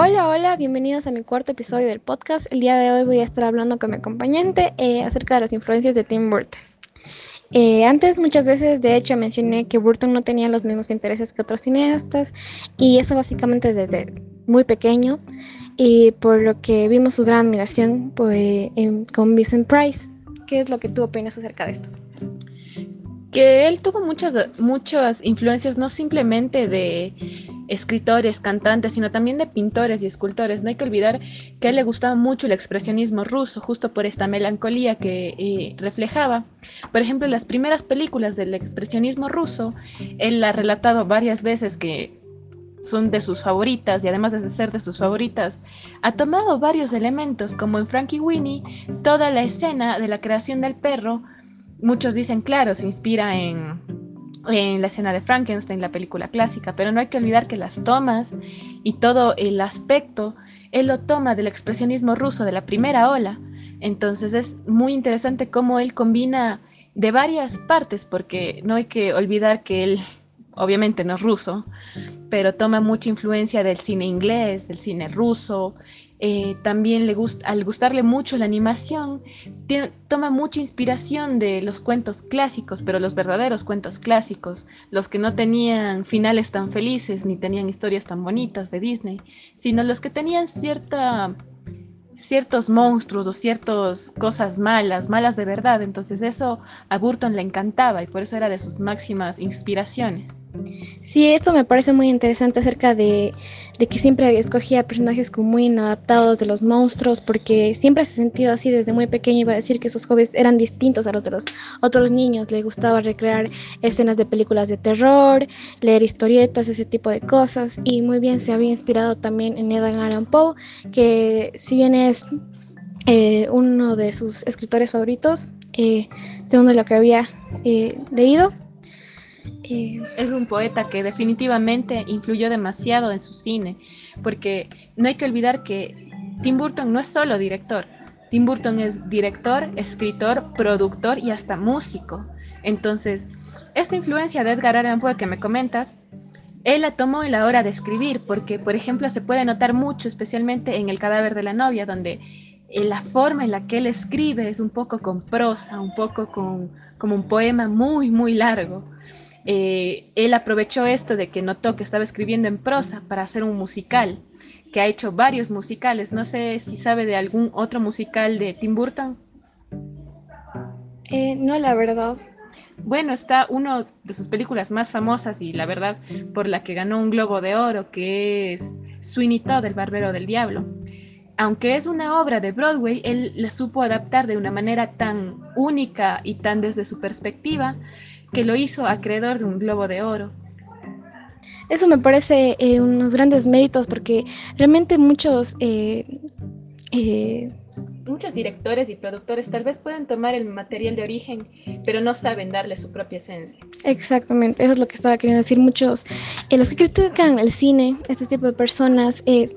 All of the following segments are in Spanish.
Hola, hola, bienvenidos a mi cuarto episodio del podcast. El día de hoy voy a estar hablando con mi acompañante eh, acerca de las influencias de Tim Burton. Eh, antes muchas veces de hecho mencioné que Burton no tenía los mismos intereses que otros cineastas y eso básicamente desde muy pequeño y por lo que vimos su gran admiración pues, con Vincent Price. ¿Qué es lo que tú opinas acerca de esto? Que él tuvo muchas, muchas influencias, no simplemente de escritores, cantantes, sino también de pintores y escultores. No hay que olvidar que él le gustaba mucho el expresionismo ruso, justo por esta melancolía que eh, reflejaba. Por ejemplo, las primeras películas del expresionismo ruso, él ha relatado varias veces que son de sus favoritas y además de ser de sus favoritas, ha tomado varios elementos, como en Frankie Winnie, toda la escena de la creación del perro, muchos dicen, claro, se inspira en, en la escena de Frankenstein, la película clásica, pero no hay que olvidar que las tomas y todo el aspecto, él lo toma del expresionismo ruso de la primera ola. Entonces es muy interesante cómo él combina de varias partes, porque no hay que olvidar que él obviamente no es ruso, pero toma mucha influencia del cine inglés, del cine ruso. Eh, también le gusta, al gustarle mucho la animación, toma mucha inspiración de los cuentos clásicos, pero los verdaderos cuentos clásicos, los que no tenían finales tan felices ni tenían historias tan bonitas de Disney, sino los que tenían cierta ciertos monstruos o ciertas cosas malas, malas de verdad. Entonces eso a Burton le encantaba y por eso era de sus máximas inspiraciones. Sí, esto me parece muy interesante acerca de, que siempre escogía personajes como muy inadaptados de los monstruos, porque siempre se ha sentido así desde muy pequeño. Iba a decir que sus hobbies eran distintos a los de los otros niños. Le gustaba recrear escenas de películas de terror, leer historietas, ese tipo de cosas. Y muy bien se había inspirado también en Edgar Allan Poe, que si bien es eh, uno de sus escritores favoritos, eh, según lo que había eh, leído, es un poeta que definitivamente influyó demasiado en su cine, porque no hay que olvidar que Tim Burton no es solo director, Tim Burton es director, escritor, productor y hasta músico. Entonces, esta influencia de Edgar Allan Poe que me comentas, él la tomó en la hora de escribir, porque, por ejemplo, se puede notar mucho, especialmente en El cadáver de la novia, donde eh, la forma en la que él escribe es un poco con prosa, un poco con, como un poema muy, muy largo. Eh, él aprovechó esto de que notó que estaba escribiendo en prosa para hacer un musical, que ha hecho varios musicales. No sé si sabe de algún otro musical de Tim Burton. Eh, no, la verdad. Bueno, está uno de sus películas más famosas y la verdad por la que ganó un Globo de Oro, que es Sweeney Todd, el barbero del diablo. Aunque es una obra de Broadway, él la supo adaptar de una manera tan única y tan desde su perspectiva que lo hizo acreedor de un globo de oro. Eso me parece eh, unos grandes méritos porque realmente muchos eh, eh, muchos directores y productores tal vez pueden tomar el material de origen, pero no saben darle su propia esencia. Exactamente, eso es lo que estaba queriendo decir. Muchos, eh, los que critican el cine, este tipo de personas, eh,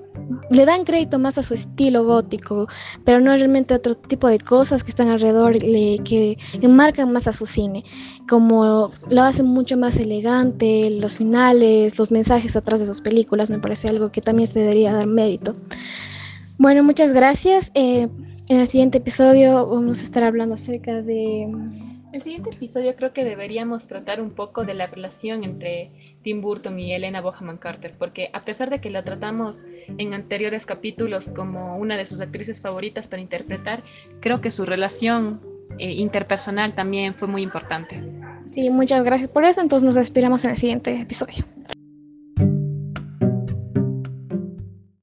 le dan crédito más a su estilo gótico, pero no realmente a otro tipo de cosas que están alrededor que enmarcan más a su cine, como lo hacen mucho más elegante, los finales, los mensajes atrás de sus películas, me parece algo que también se debería dar mérito. Bueno, muchas gracias. Eh, en el siguiente episodio vamos a estar hablando acerca de... El siguiente episodio creo que deberíamos tratar un poco de la relación entre Tim Burton y Elena Bohaman Carter, porque a pesar de que la tratamos en anteriores capítulos como una de sus actrices favoritas para interpretar, creo que su relación eh, interpersonal también fue muy importante. Sí, muchas gracias por eso, entonces nos esperamos en el siguiente episodio.